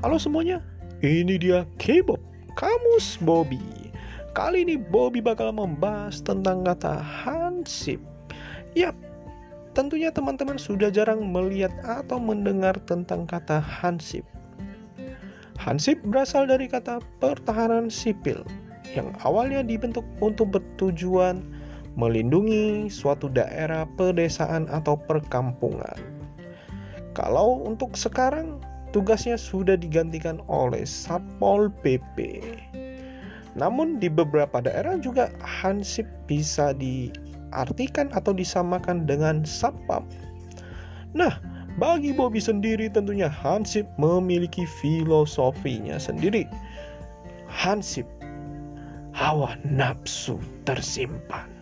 Halo semuanya, ini dia K-Bob, Kamus Bobby. Kali ini Bobby bakal membahas tentang kata hansip. Yap, tentunya teman-teman sudah jarang melihat atau mendengar tentang kata hansip. Hansip berasal dari kata pertahanan sipil yang awalnya dibentuk untuk bertujuan melindungi suatu daerah pedesaan atau perkampungan. Kalau untuk sekarang tugasnya sudah digantikan oleh Satpol PP. Namun di beberapa daerah juga Hansip bisa diartikan atau disamakan dengan Satpam. Nah, bagi Bobby sendiri tentunya Hansip memiliki filosofinya sendiri. Hansip, hawa nafsu tersimpan.